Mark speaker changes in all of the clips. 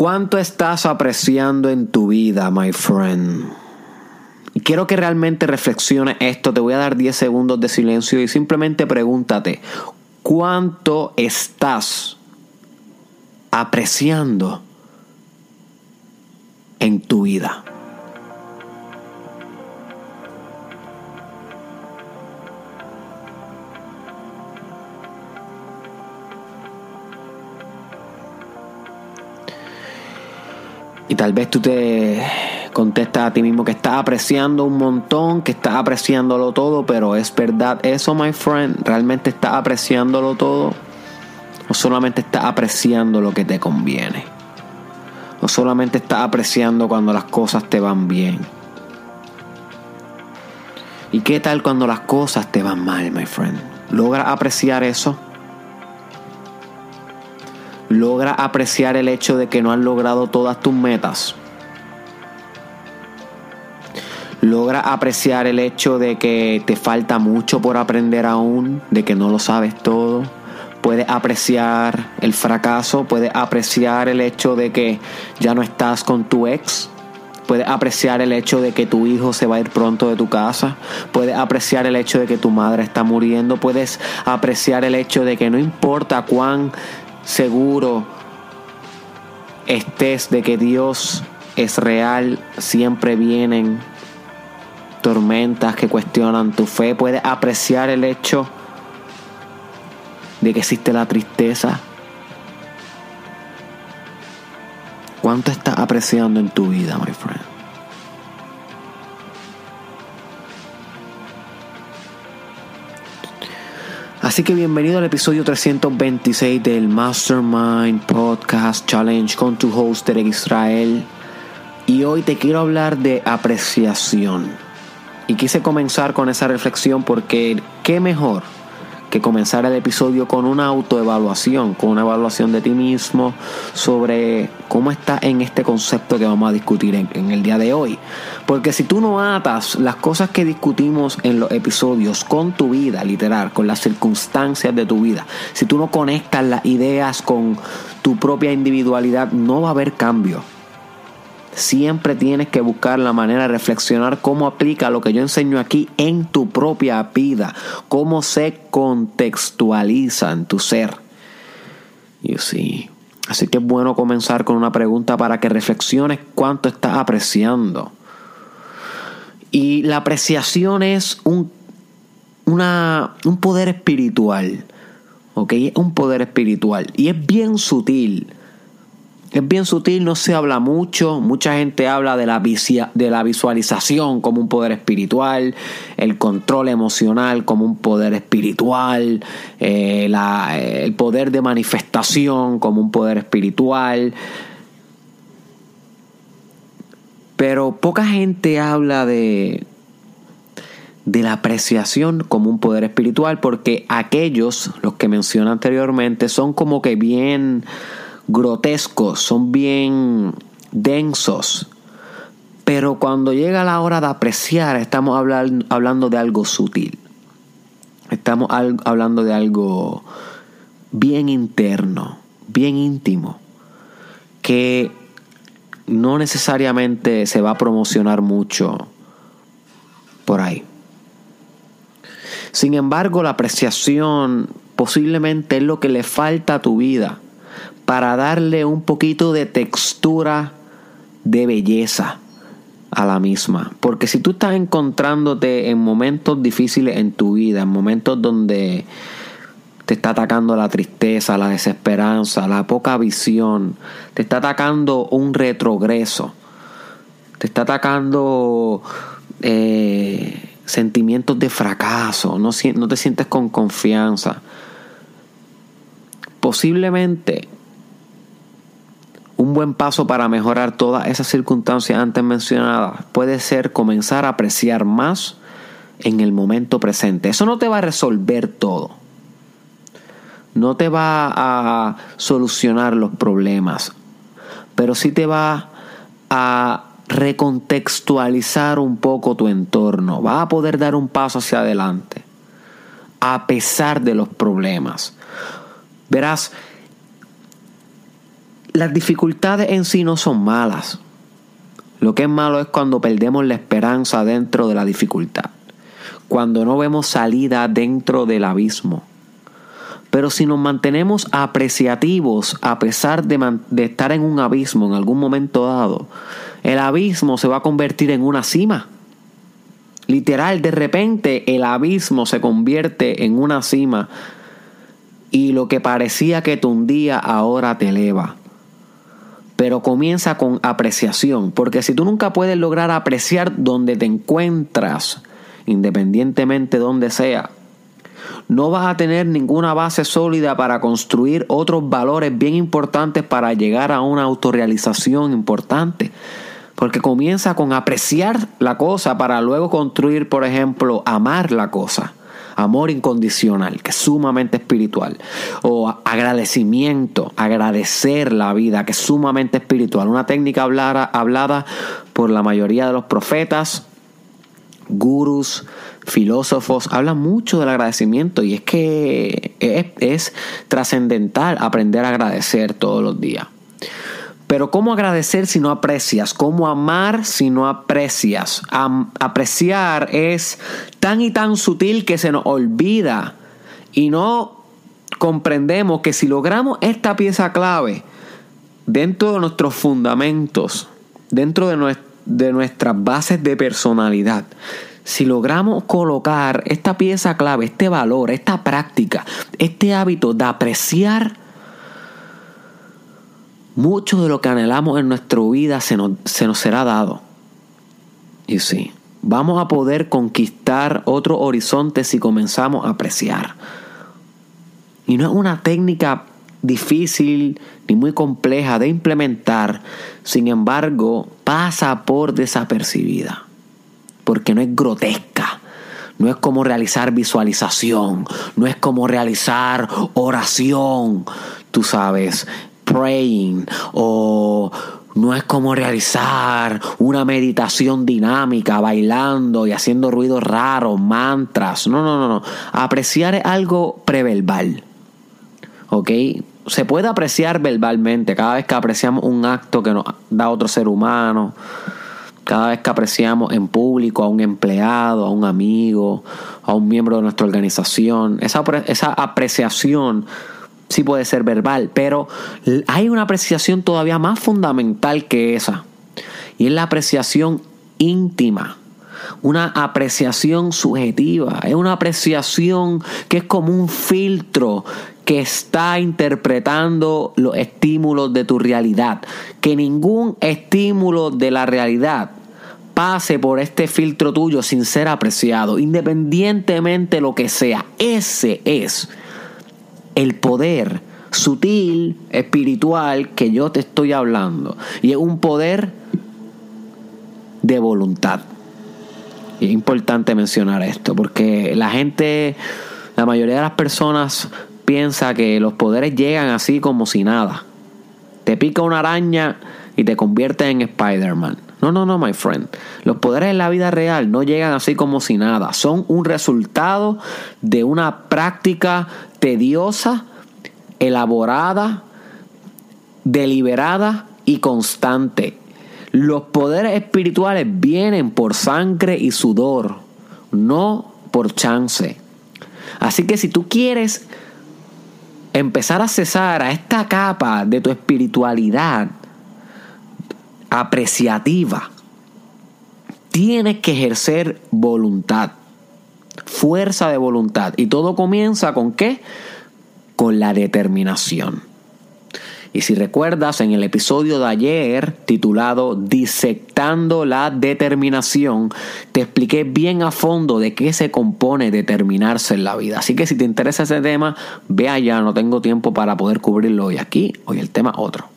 Speaker 1: ¿Cuánto estás apreciando en tu vida, my friend? Y quiero que realmente reflexiones esto. Te voy a dar 10 segundos de silencio y simplemente pregúntate, ¿cuánto estás apreciando en tu vida? Y tal vez tú te contestas a ti mismo que estás apreciando un montón, que estás apreciándolo todo, pero es verdad eso, my friend, realmente estás apreciándolo todo o solamente estás apreciando lo que te conviene. O solamente estás apreciando cuando las cosas te van bien. ¿Y qué tal cuando las cosas te van mal, my friend? ¿Logras apreciar eso? Logra apreciar el hecho de que no has logrado todas tus metas. Logra apreciar el hecho de que te falta mucho por aprender aún, de que no lo sabes todo. Puedes apreciar el fracaso, puedes apreciar el hecho de que ya no estás con tu ex. Puedes apreciar el hecho de que tu hijo se va a ir pronto de tu casa. Puedes apreciar el hecho de que tu madre está muriendo. Puedes apreciar el hecho de que no importa cuán seguro estés de que Dios es real, siempre vienen tormentas que cuestionan tu fe. Puedes apreciar el hecho de que existe la tristeza. ¿Cuánto estás apreciando en tu vida, my friend? Así que bienvenido al episodio 326 del Mastermind Podcast Challenge con tu host Derek Israel. Y hoy te quiero hablar de apreciación. Y quise comenzar con esa reflexión porque qué mejor que comenzar el episodio con una autoevaluación, con una evaluación de ti mismo sobre cómo estás en este concepto que vamos a discutir en, el día de hoy. Porque si tú no atas las cosas que discutimos en los episodios con tu vida, literal, con las circunstancias de tu vida, si tú no conectas las ideas con tu propia individualidad, no va a haber cambio. Siempre tienes que buscar la manera de reflexionar cómo aplica lo que yo enseño aquí en tu propia vida, cómo se contextualiza en tu ser. You see. Así que es bueno comenzar con una pregunta para que reflexiones cuánto estás apreciando. Y la apreciación es un, una, un poder espiritual. ¿Ok? Un poder espiritual. Y es bien sutil es bien sutil, no se habla mucho. Mucha gente habla de la, de la visualización como un poder espiritual, el control emocional como un poder espiritual, eh, el poder de manifestación como un poder espiritual. Pero poca gente habla de, de la apreciación como un poder espiritual porque aquellos, los que mencioné anteriormente, son como que bien grotescos, son bien densos. Pero cuando llega la hora de apreciar, estamos hablando de algo sutil. Estamos hablando de algo bien interno, bien íntimo, que no necesariamente se va a promocionar mucho por ahí. Sin embargo, la apreciación posiblemente es lo que le falta a tu vida para darle un poquito de textura de belleza a la misma. Porque si tú estás encontrándote en momentos difíciles en tu vida, en momentos donde te está atacando la tristeza, la desesperanza, la poca visión, te está atacando un retrogreso, te está atacando eh, sentimientos de fracaso, no, no te sientes con confianza. Posiblemente un buen paso para mejorar todas esas circunstancias antes mencionadas puede ser comenzar a apreciar más en el momento presente. Eso no te va a resolver todo. No te va a solucionar los problemas, pero sí te va a recontextualizar un poco tu entorno. Va a poder dar un paso hacia adelante, a pesar de los problemas. Verás, las dificultades en sí no son malas. Lo que es malo es cuando perdemos la esperanza dentro de la dificultad, cuando no vemos salida dentro del abismo. Pero si nos mantenemos apreciativos a pesar de, estar en un abismo en algún momento dado, el abismo se va a convertir en una cima. Literal, de repente el abismo se convierte en una cima y lo que parecía que te hundía ahora te eleva. Pero comienza con apreciación, porque si tú nunca puedes lograr apreciar donde te encuentras, independientemente de donde sea, no vas a tener ninguna base sólida para construir otros valores bien importantes para llegar a una autorrealización importante. Porque comienza con apreciar la cosa para luego construir, por ejemplo, amar la cosa. Amor incondicional, que es sumamente espiritual. O agradecimiento, agradecer la vida, que es sumamente espiritual. Una técnica hablada, por la mayoría de los profetas, gurus, filósofos, hablan mucho del agradecimiento y es que es, es trascendental aprender a agradecer todos los días. Pero ¿cómo agradecer si no aprecias? ¿Cómo amar si no aprecias? apreciar es tan y tan sutil que se nos olvida y no comprendemos que si logramos esta pieza clave dentro de nuestros fundamentos, dentro de, de nuestras bases de personalidad, si logramos colocar esta pieza clave, este valor, esta práctica, este hábito de apreciar mucho de lo que anhelamos en nuestra vida se nos, se nos será dado. Y sí, vamos a poder conquistar otro horizonte si comenzamos a apreciar. Y no es una técnica difícil ni muy compleja de implementar, sin embargo, pasa por desapercibida, porque no es grotesca. No es como realizar visualización, no es como realizar oración, tú sabes, praying o no es como realizar una meditación dinámica, bailando y haciendo ruidos raros, mantras. No, no, no, no. Apreciar es algo preverbal. ¿Ok? Se puede apreciar verbalmente cada vez que apreciamos un acto que nos da otro ser humano. Cada vez que apreciamos en público a un empleado, a un amigo, a un miembro de nuestra organización. Esa, esa apreciación sí puede ser verbal, pero hay una apreciación todavía más fundamental que esa. Y es la apreciación íntima. Una apreciación subjetiva. Es una apreciación que es como un filtro que está interpretando los estímulos de tu realidad. Que ningún estímulo de la realidad pase por este filtro tuyo sin ser apreciado, independientemente de lo que sea. Ese es el poder sutil, espiritual que yo te estoy hablando. Y es un poder de voluntad. Es importante mencionar esto, porque la gente, la mayoría de las personas piensa que los poderes llegan así como si nada. Te pica una araña y te convierte en Spider-Man. No, no, no, my friend. Los poderes en la vida real no llegan así como si nada. Son un resultado de una práctica tediosa, elaborada, deliberada y constante. Los poderes espirituales vienen por sangre y sudor, no por chance. Así que si tú quieres empezar a cesar a esta capa de tu espiritualidad apreciativa, tienes que ejercer voluntad fuerza de voluntad. Y todo comienza con qué? Con la determinación. Y si recuerdas en el episodio de ayer titulado Disectando la determinación, te expliqué bien a fondo de qué se compone determinarse en la vida. Así que si te interesa ese tema, ve allá, no tengo tiempo para poder cubrirlo hoy aquí, hoy el tema otro.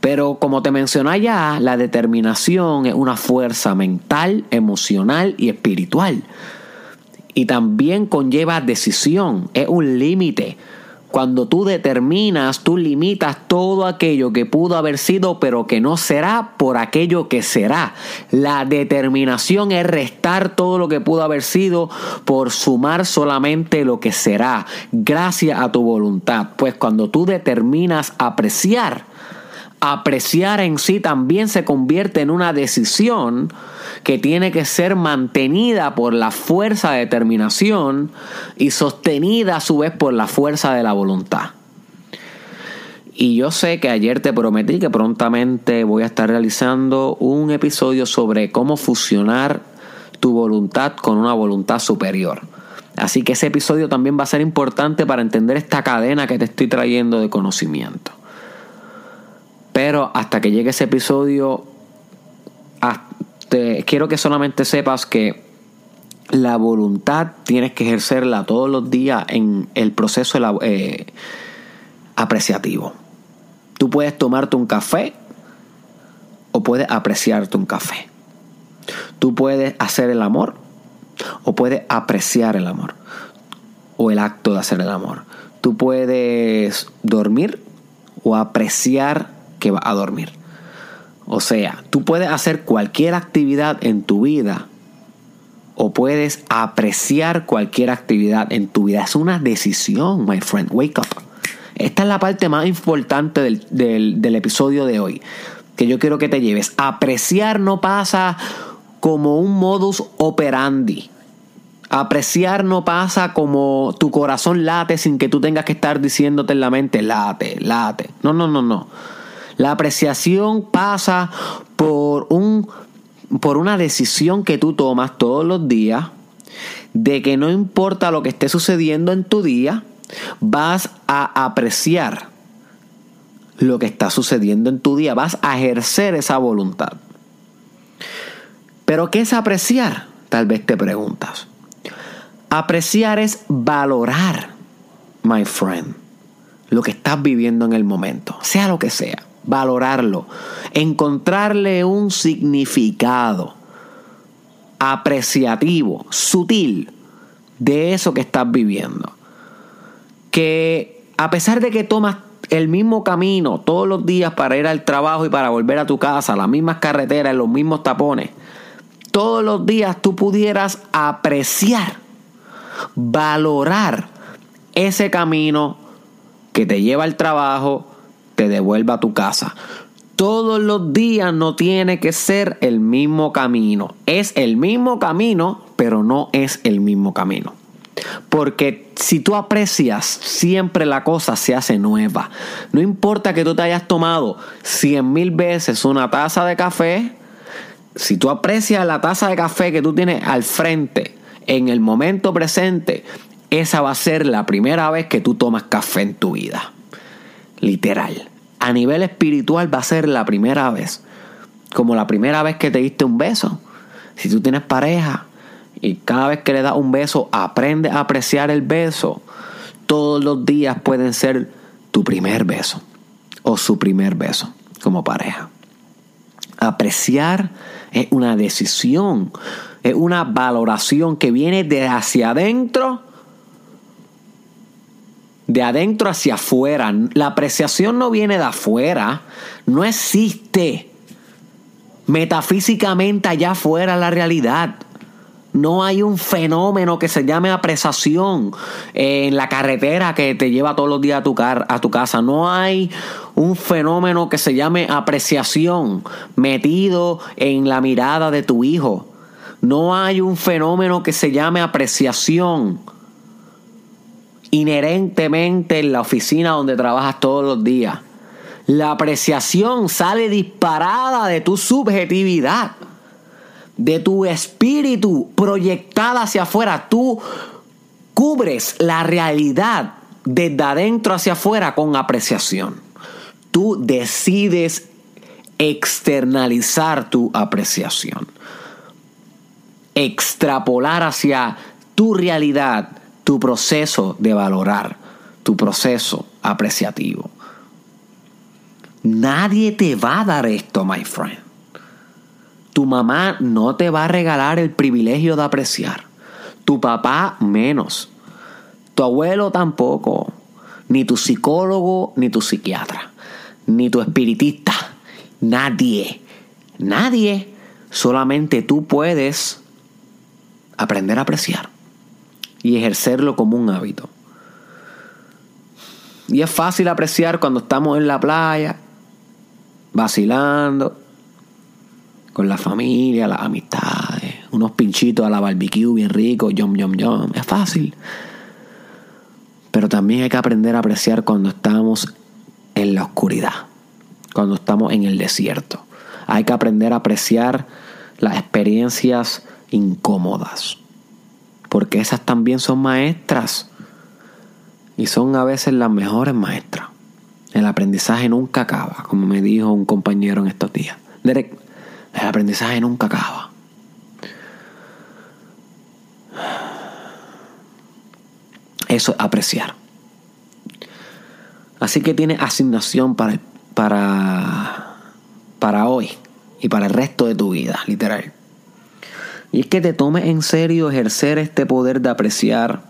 Speaker 1: Pero como te mencioné ya, la determinación es una fuerza mental, emocional y espiritual y también conlleva decisión, es un límite. Cuando tú determinas, tú limitas todo aquello que pudo haber sido, pero que no será por aquello que será. La determinación es restar todo lo que pudo haber sido por sumar solamente lo que será, gracias a tu voluntad. Pues cuando tú determinas apreciar, apreciar en sí también se convierte en una decisión que tiene que ser mantenida por la fuerza de determinación y sostenida a su vez por la fuerza de la voluntad. Y yo sé que ayer te prometí que prontamente voy a estar realizando un episodio sobre cómo fusionar tu voluntad con una voluntad superior. Así que ese episodio también va a ser importante para entender esta cadena que te estoy trayendo de conocimiento. Pero hasta que llegue ese episodio, quiero que solamente sepas que la voluntad tienes que ejercerla todos los días en el proceso eh, apreciativo. Tú puedes tomarte un café o puedes apreciarte un café. Tú puedes hacer el amor o puedes apreciar el amor o el acto de hacer el amor. Tú puedes dormir o apreciar que va a dormir. O sea, tú puedes hacer cualquier actividad en tu vida o puedes apreciar cualquier actividad en tu vida. Es una decisión, my friend. Wake up. Esta es la parte más importante del, del episodio de hoy. Que yo quiero que te lleves. Apreciar no pasa como un modus operandi. Apreciar no pasa como tu corazón late sin que tú tengas que estar diciéndote en la mente, late, late. No, no, no, no. La apreciación pasa por, un, por una decisión que tú tomas todos los días de que no importa lo que esté sucediendo en tu día, vas a apreciar lo que está sucediendo en tu día, vas a ejercer esa voluntad. Pero ¿qué es apreciar? Tal vez te preguntas. Apreciar es valorar, my friend, lo que estás viviendo en el momento, sea lo que sea. Valorarlo, encontrarle un significado apreciativo, sutil, de eso que estás viviendo. Que a pesar de que tomas el mismo camino todos los días para ir al trabajo y para volver a tu casa, las mismas carreteras, los mismos tapones, todos los días tú pudieras apreciar, valorar ese camino que te lleva al trabajo, te devuelva a tu casa. Todos los días no tiene que ser el mismo camino. Es el mismo camino, pero no es el mismo camino. Porque si tú aprecias, siempre la cosa se hace nueva. No importa que tú te hayas tomado cien mil veces una taza de café, si tú aprecias la taza de café que tú tienes al frente en el momento presente, esa va a ser la primera vez que tú tomas café en tu vida. Literal. A nivel espiritual va a ser la primera vez. Como la primera vez que te diste un beso. Si tú tienes pareja y cada vez que le das un beso aprende a apreciar el beso, todos los días pueden ser tu primer beso o su primer beso como pareja. Apreciar es una decisión, es una valoración que viene de hacia adentro, de adentro hacia afuera. La apreciación no viene de afuera, no existe metafísicamente allá afuera la realidad. No hay un fenómeno que se llame apreciación en la carretera que te lleva todos los días a tu, a tu casa. No hay un fenómeno que se llame apreciación metido en la mirada de tu hijo. No hay un fenómeno que se llame apreciación inherentemente en la oficina donde trabajas todos los días. La apreciación sale disparada de tu subjetividad de tu espíritu proyectada hacia afuera. Tú cubres la realidad desde adentro hacia afuera con apreciación. Tú decides externalizar tu apreciación. Extrapolar hacia tu realidad tu proceso de valorar, tu proceso apreciativo. Nadie te va a dar esto, my friend. Tu mamá no te va a regalar el privilegio de apreciar. Tu papá menos. Tu abuelo tampoco. Ni tu psicólogo, ni tu psiquiatra. Ni tu espiritista. Nadie. Nadie. Solamente tú puedes aprender a apreciar y ejercerlo como un hábito. Y es fácil apreciar cuando estamos en la playa vacilando con la familia, las amistades, unos pinchitos a la barbecue bien ricos, yum, yum, yum. Es fácil. Pero también hay que aprender a apreciar cuando estamos en la oscuridad, cuando estamos en el desierto. Hay que aprender a apreciar las experiencias incómodas, porque esas también son maestras y son a veces las mejores maestras. El aprendizaje nunca acaba, como me dijo un compañero en estos días. Derek, el aprendizaje nunca acaba. Eso es apreciar. Así que tiene asignación para, para, para hoy y para el resto de tu vida, literal. Y es que te tomes en serio ejercer este poder de apreciar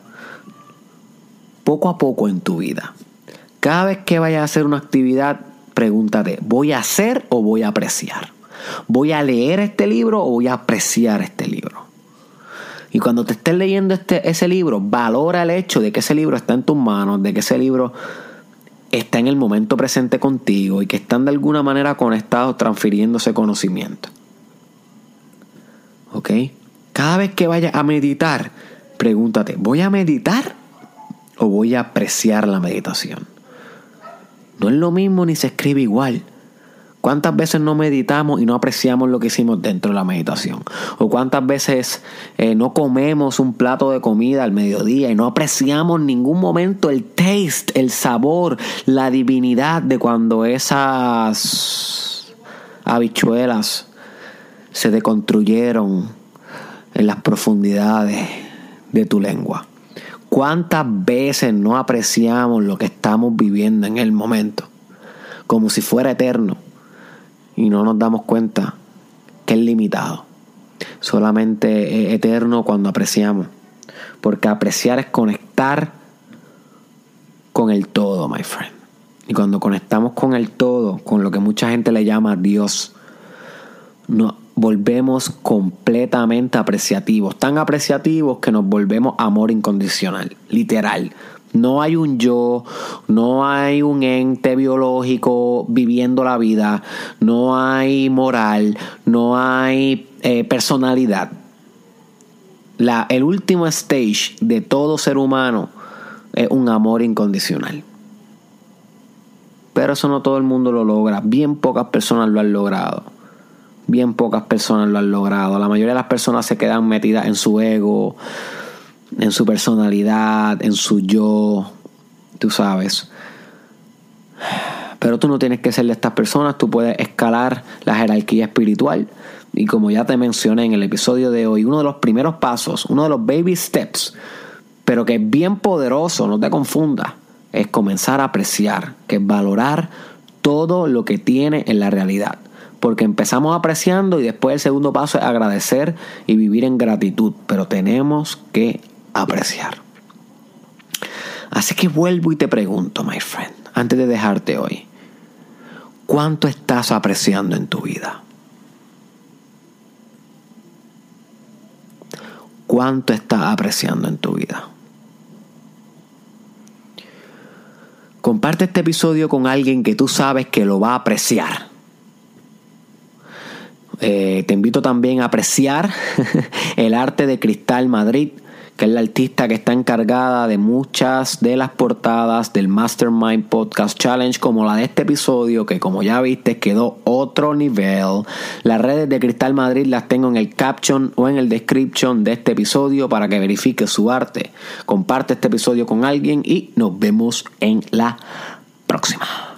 Speaker 1: poco a poco en tu vida. Cada vez que vayas a hacer una actividad, pregúntate, ¿voy a hacer o voy a apreciar? ¿Voy a leer este libro o voy a apreciar este libro? Y cuando te estés leyendo este, ese libro, valora el hecho de que ese libro está en tus manos, de que ese libro está en el momento presente contigo y que están de alguna manera conectados transfiriéndose conocimiento. ¿Ok? Cada vez que vayas a meditar, pregúntate, ¿voy a meditar o voy a apreciar la meditación? No es lo mismo ni se escribe igual. ¿Cuántas veces no meditamos y no apreciamos lo que hicimos dentro de la meditación? ¿O cuántas veces eh, no comemos un plato de comida al mediodía y no apreciamos en ningún momento el taste, el sabor, la divinidad de cuando esas habichuelas se deconstruyeron en las profundidades de tu lengua? ¿Cuántas veces no apreciamos lo que estamos viviendo en el momento? Como si fuera eterno y no nos damos cuenta que es limitado. Solamente es eterno cuando apreciamos. Porque apreciar es conectar con el todo, my friend. Y cuando conectamos con el todo, con lo que mucha gente le llama Dios, nos volvemos completamente apreciativos. Tan apreciativos que nos volvemos amor incondicional. Literal. No hay un yo, no hay un ente biológico viviendo la vida, no hay moral, no hay eh, personalidad. El último stage de todo ser humano es un amor incondicional. Pero eso no todo el mundo lo logra. Bien pocas personas lo han logrado. Bien pocas personas lo han logrado. La mayoría de las personas se quedan metidas en su ego, en su personalidad, en su yo, tú sabes. Pero tú no tienes que ser de estas personas, tú puedes escalar la jerarquía espiritual. Y como ya te mencioné en el episodio de hoy, uno de los primeros pasos, uno de los baby steps, pero que es bien poderoso, no te confundas, es comenzar a apreciar, que es valorar todo lo que tiene en la realidad. Porque empezamos apreciando y después el segundo paso es agradecer y vivir en gratitud. Pero tenemos que apreciar. Así que vuelvo y te pregunto, my friend, antes de dejarte hoy, ¿cuánto estás apreciando en tu vida? ¿Cuánto estás apreciando en tu vida? Comparte este episodio con alguien que tú sabes que lo va a apreciar. Eh, te invito también a apreciar el arte de Cristal Madrid que es la artista que está encargada de muchas de las portadas del Mastermind Podcast Challenge, como la de este episodio, que como ya viste quedó otro nivel. Las redes de Cristal Madrid las tengo en el caption o en el description de este episodio para que verifique su arte. Comparte este episodio con alguien y nos vemos en la próxima.